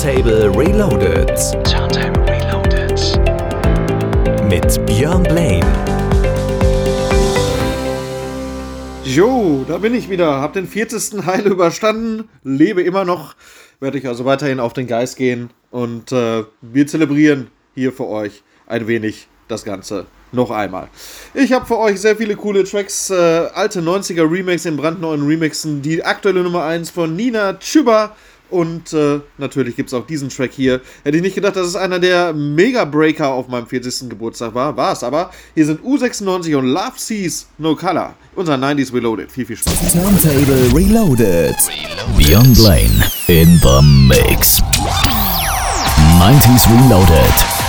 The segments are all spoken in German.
Turntable Reloaded. Turntable Reloaded. Mit Björn Blaine. Jo, da bin ich wieder. Hab den 40. Heil überstanden. Lebe immer noch. Werde ich also weiterhin auf den Geist gehen. Und äh, wir zelebrieren hier für euch ein wenig das Ganze noch einmal. Ich habe für euch sehr viele coole Tracks, äh, alte 90er Remakes in brandneuen Remixen, die aktuelle Nummer 1 von Nina Chuba und äh, natürlich gibt es auch diesen Track hier. Hätte ich nicht gedacht, dass es einer der Mega-Breaker auf meinem 40. Geburtstag war. War es aber. Hier sind U96 und Love Sees No Color. Unser 90s Reloaded. Viel, viel Spaß. Turntable Reloaded. Beyond Lane in the Mix. 90s Reloaded.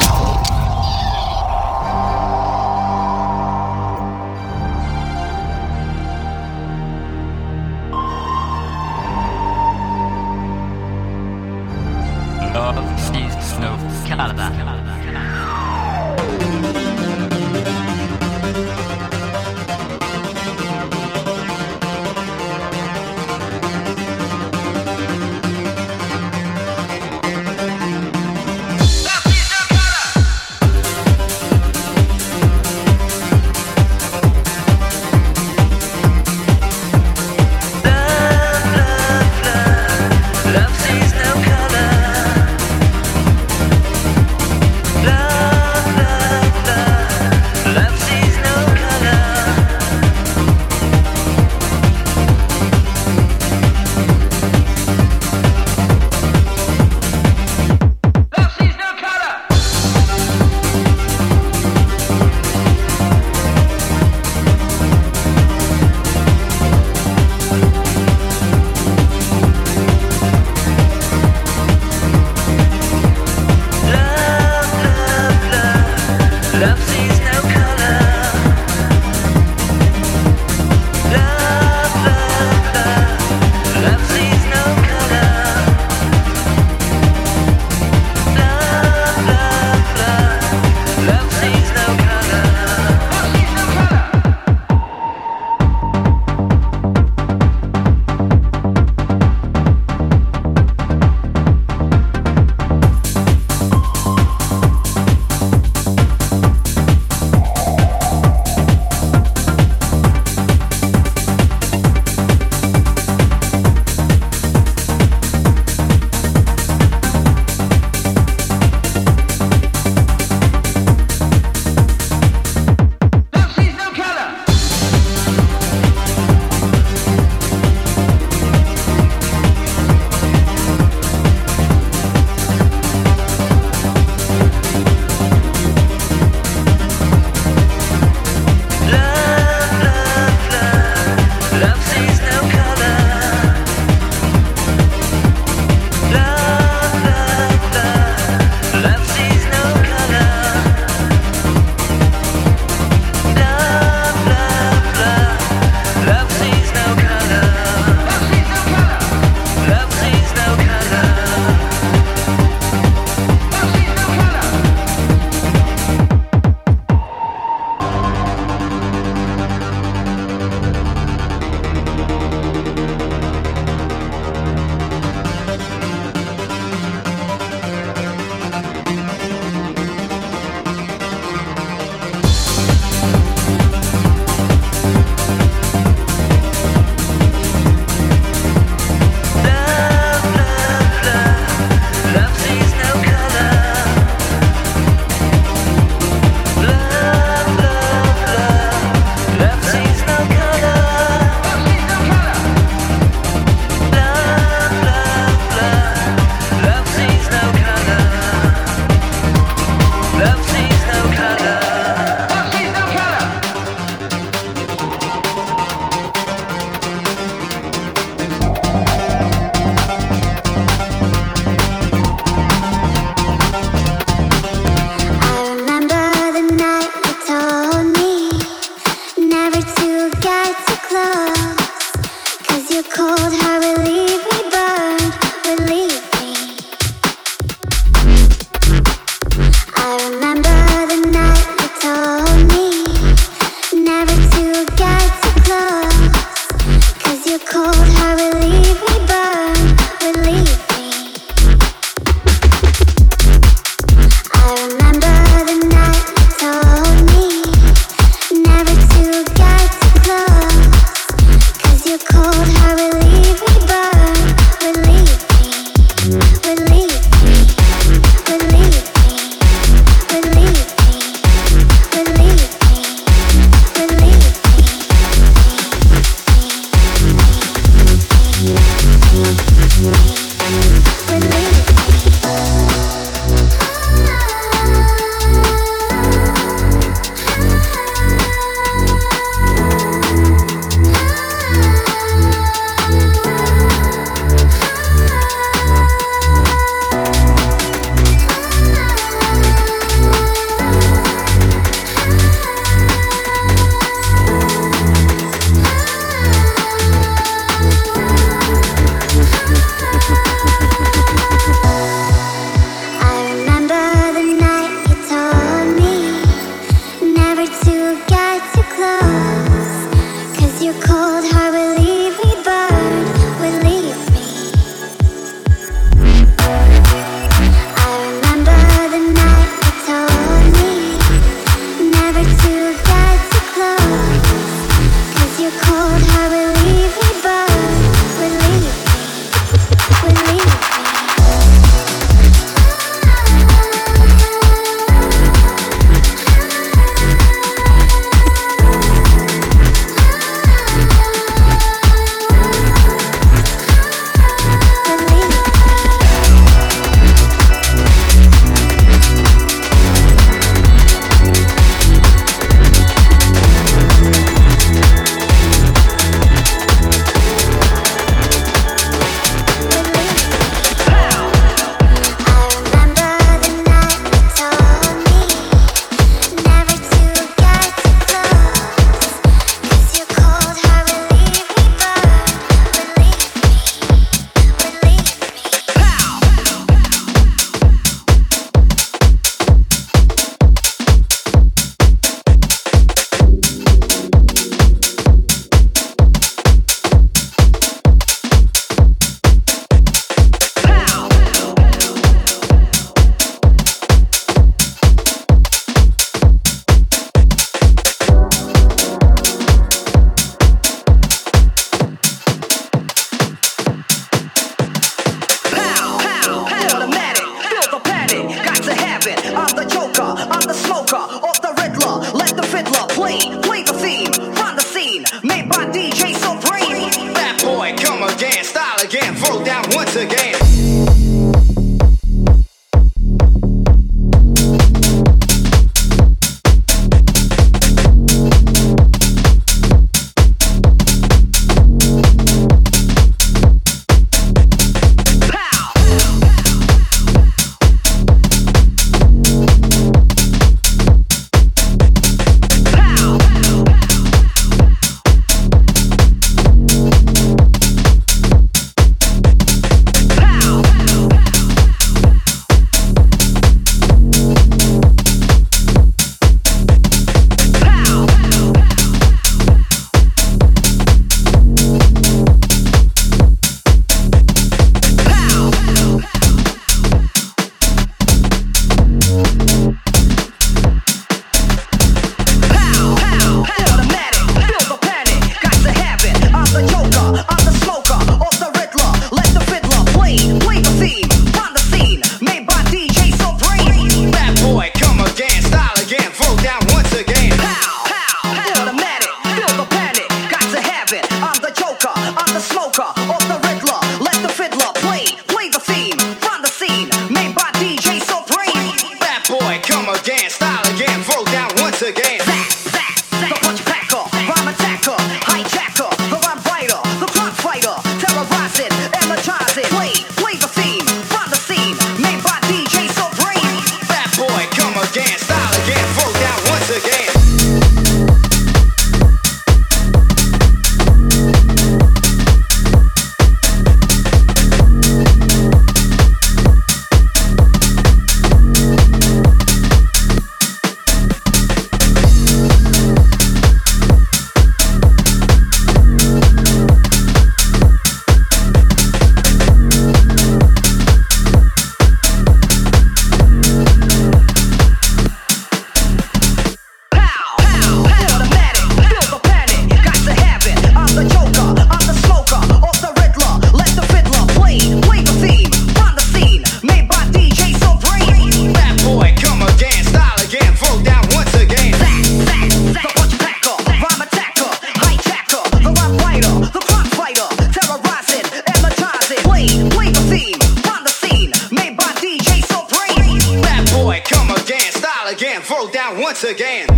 Jet in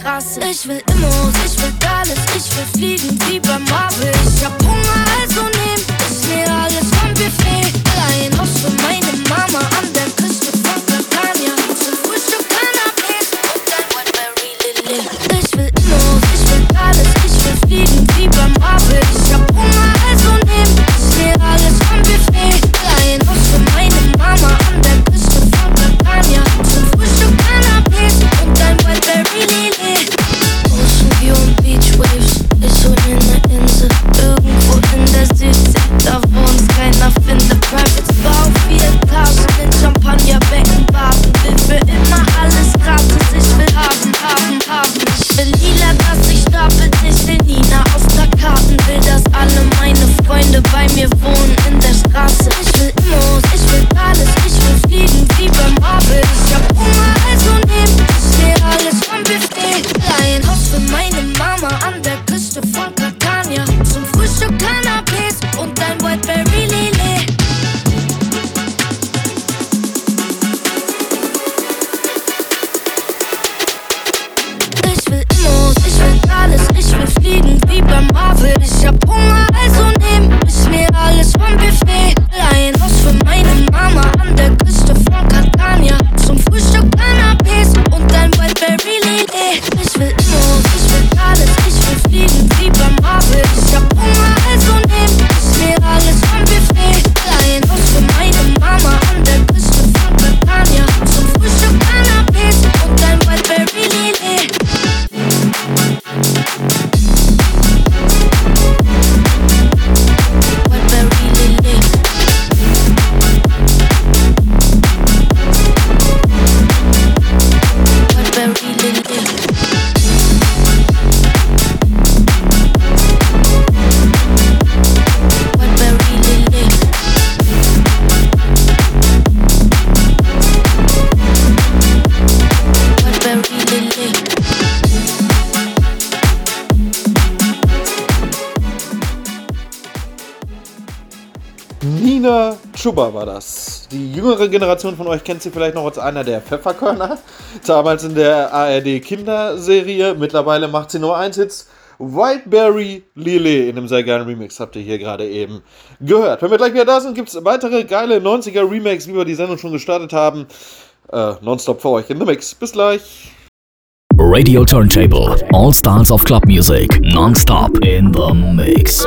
Straße. Ich will jüngere Generation von euch kennt sie vielleicht noch als einer der Pfefferkörner. Damals in der ARD Kinderserie. Mittlerweile macht sie nur eins Hits. Whiteberry Lily in einem sehr geilen Remix habt ihr hier gerade eben gehört. Wenn wir gleich wieder da sind, gibt es weitere geile 90er Remakes, wie wir die Sendung schon gestartet haben. Äh, nonstop für euch in The Mix. Bis gleich. Radio Turntable. All styles of club music. Nonstop in the mix.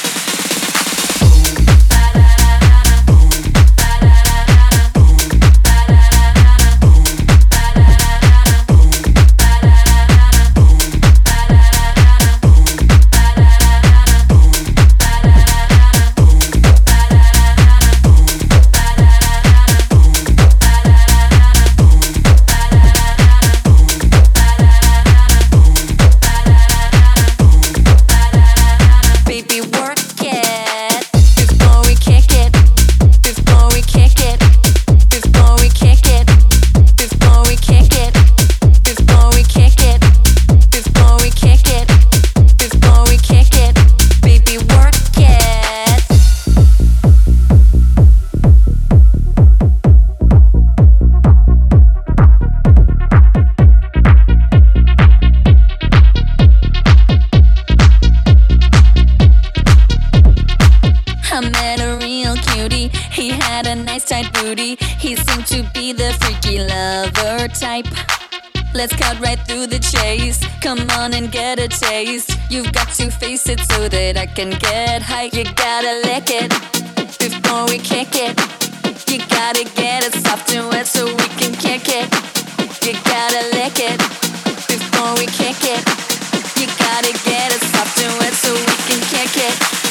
Let's cut right through the chase. Come on and get a taste. You've got to face it so that I can get high. You gotta lick it before we kick it. You gotta get it soft and wet so we can kick it. You gotta lick it before we kick it. You gotta get it soft and wet so we can kick it.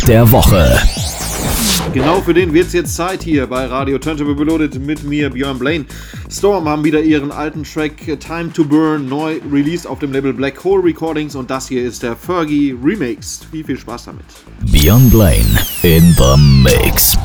Track der Woche. Genau für den wird es jetzt Zeit hier bei Radio Turntable Reloaded mit mir, Björn Blaine. Storm haben wieder ihren alten Track Time to Burn neu released auf dem Label Black Hole Recordings und das hier ist der Fergie Remix. Viel, viel Spaß damit. Björn Blaine in the Mix.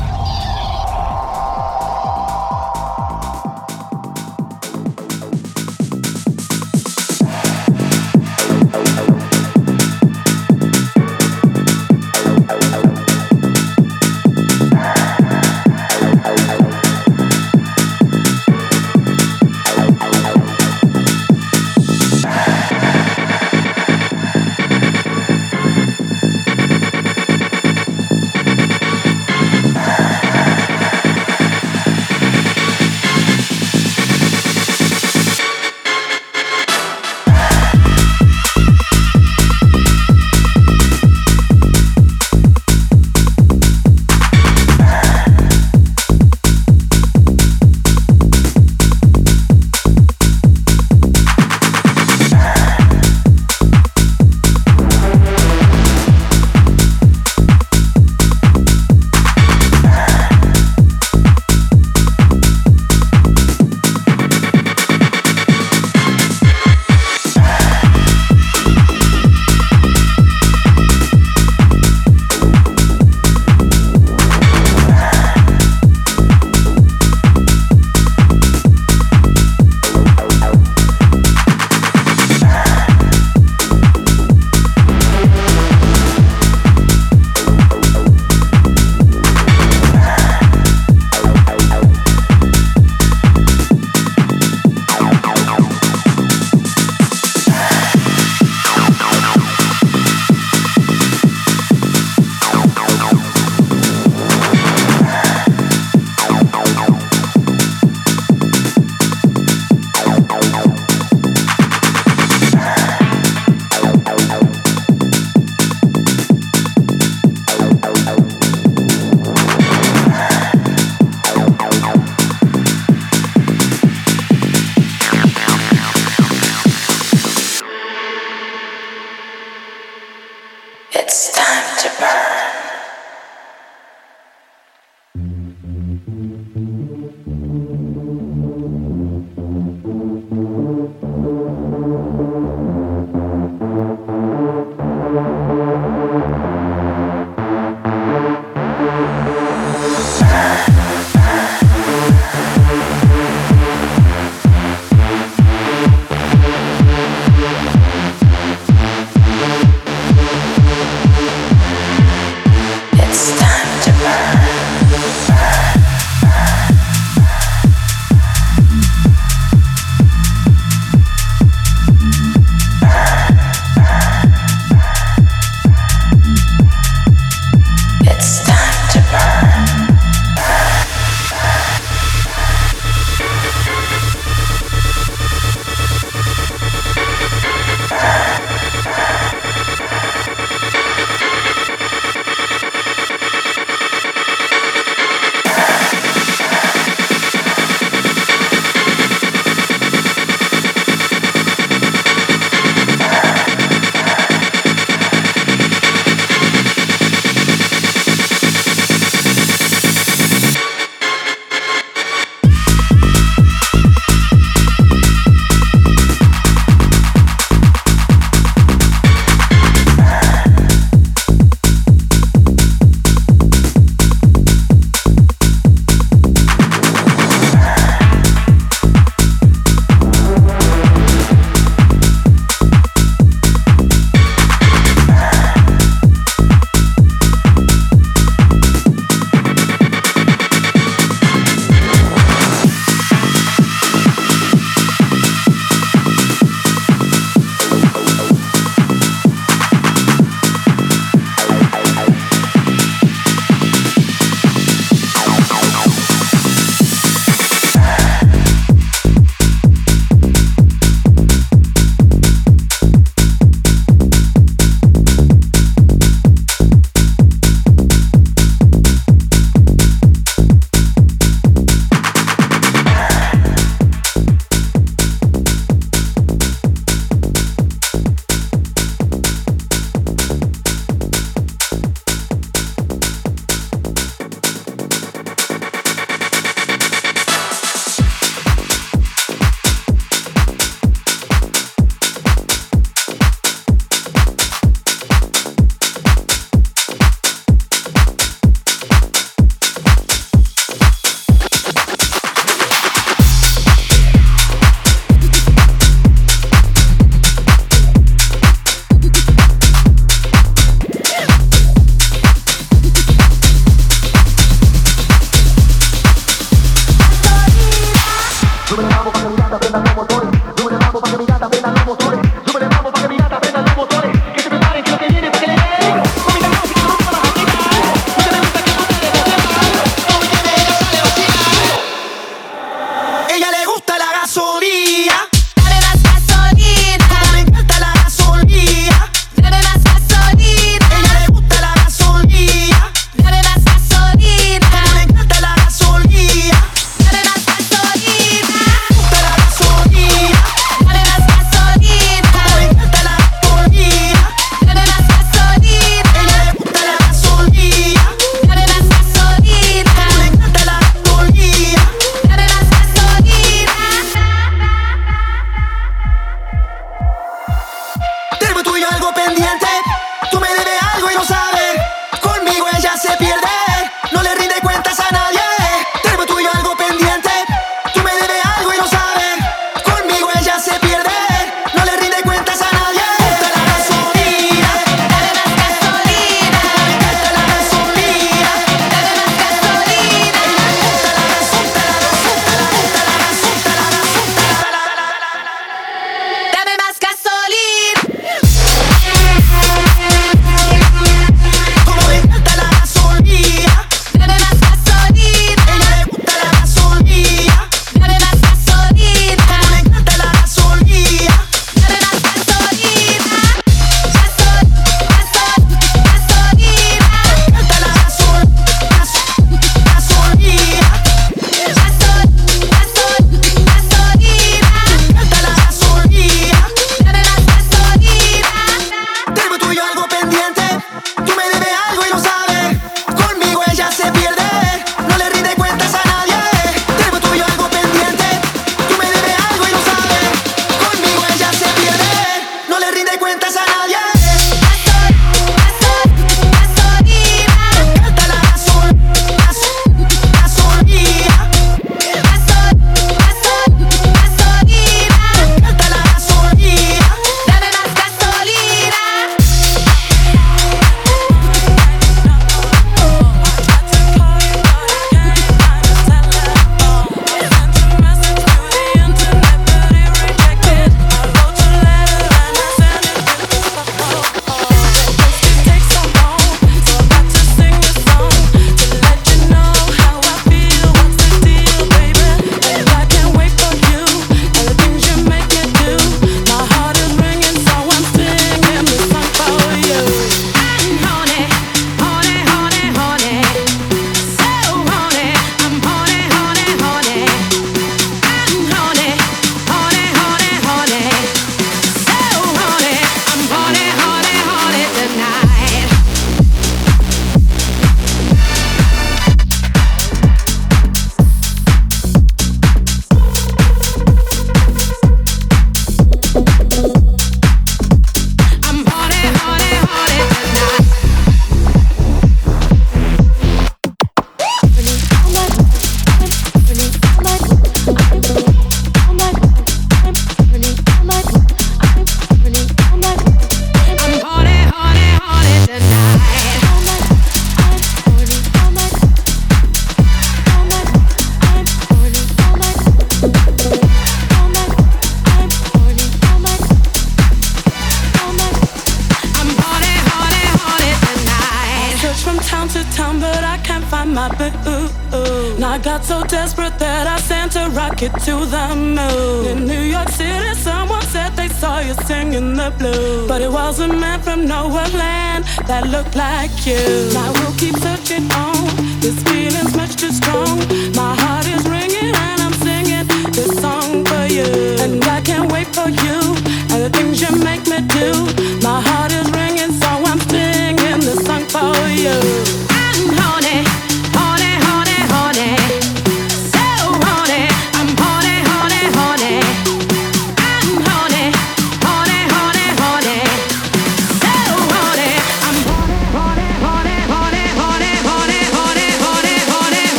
that look like you. I will keep searching.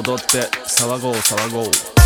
踊って騒ごう騒ごう。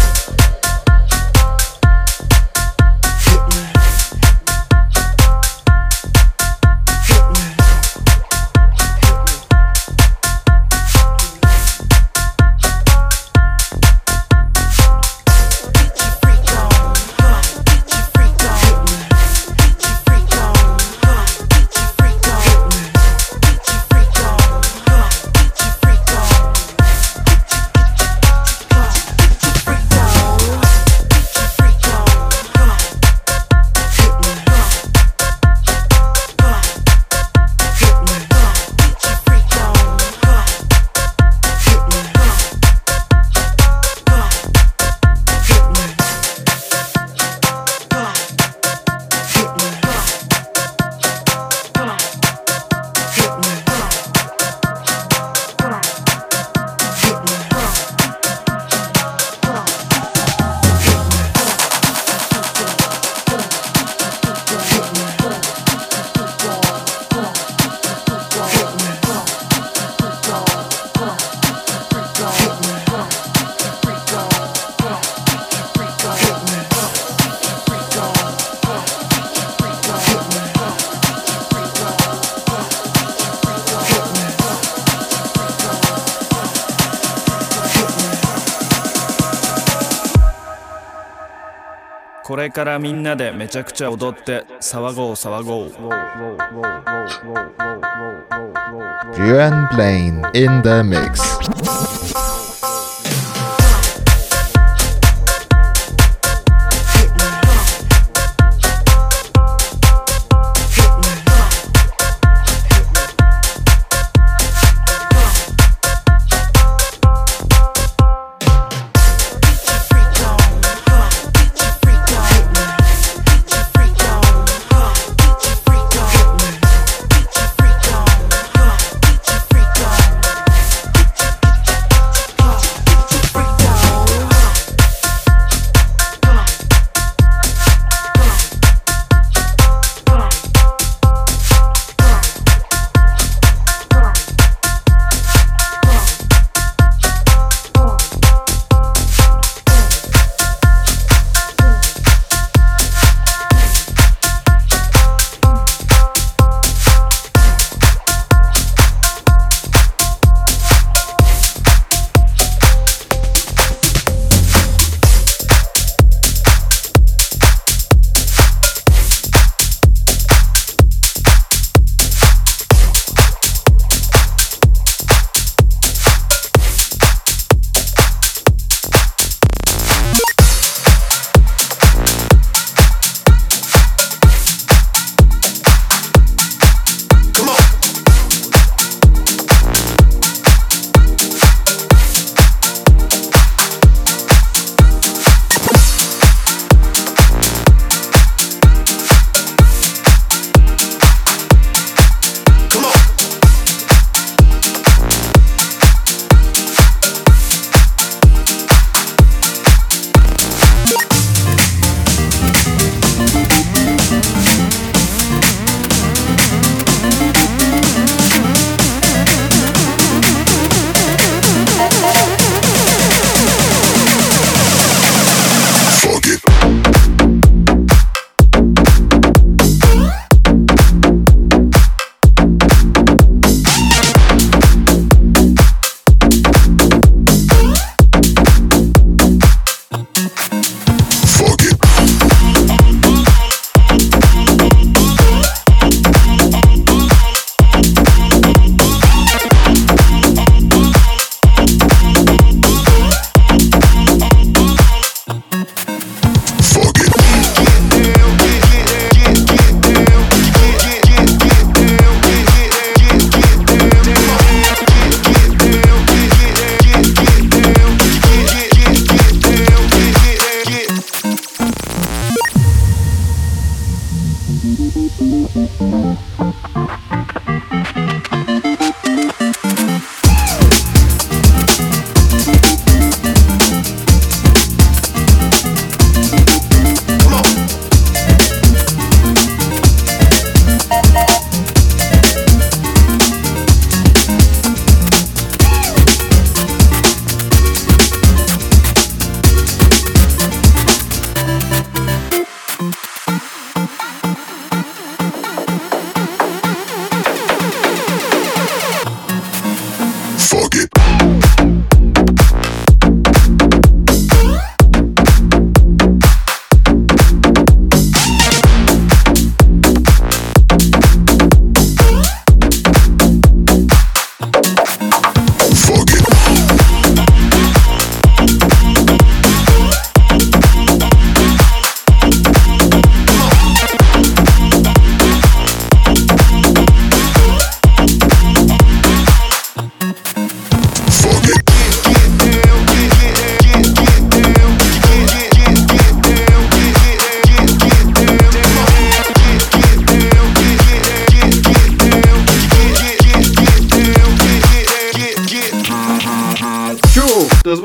からみんなでめちゃくちゃ踊って騒ごう騒ごう Juan Blaine in the mix.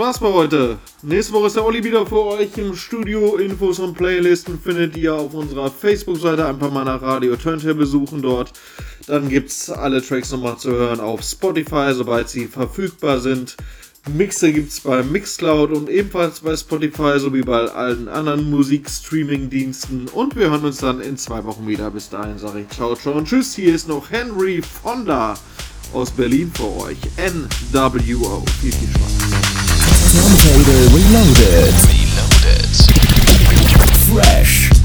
War's für heute. Nächste Woche ist der Olli wieder für euch im Studio. Infos und Playlisten findet ihr auf unserer Facebook-Seite. Einfach mal nach Radio Turntable besuchen dort. Dann gibt's alle Tracks nochmal zu hören auf Spotify, sobald sie verfügbar sind. Mixe gibt's bei Mixcloud und ebenfalls bei Spotify sowie bei allen anderen Musikstreaming-Diensten. Und wir hören uns dann in zwei Wochen wieder. Bis dahin sage ich ciao, ciao und tschüss. Hier ist noch Henry Fonda aus Berlin für euch. NWO. Viel, viel Spaß. Temptator Reloaded. Reloaded. Fresh.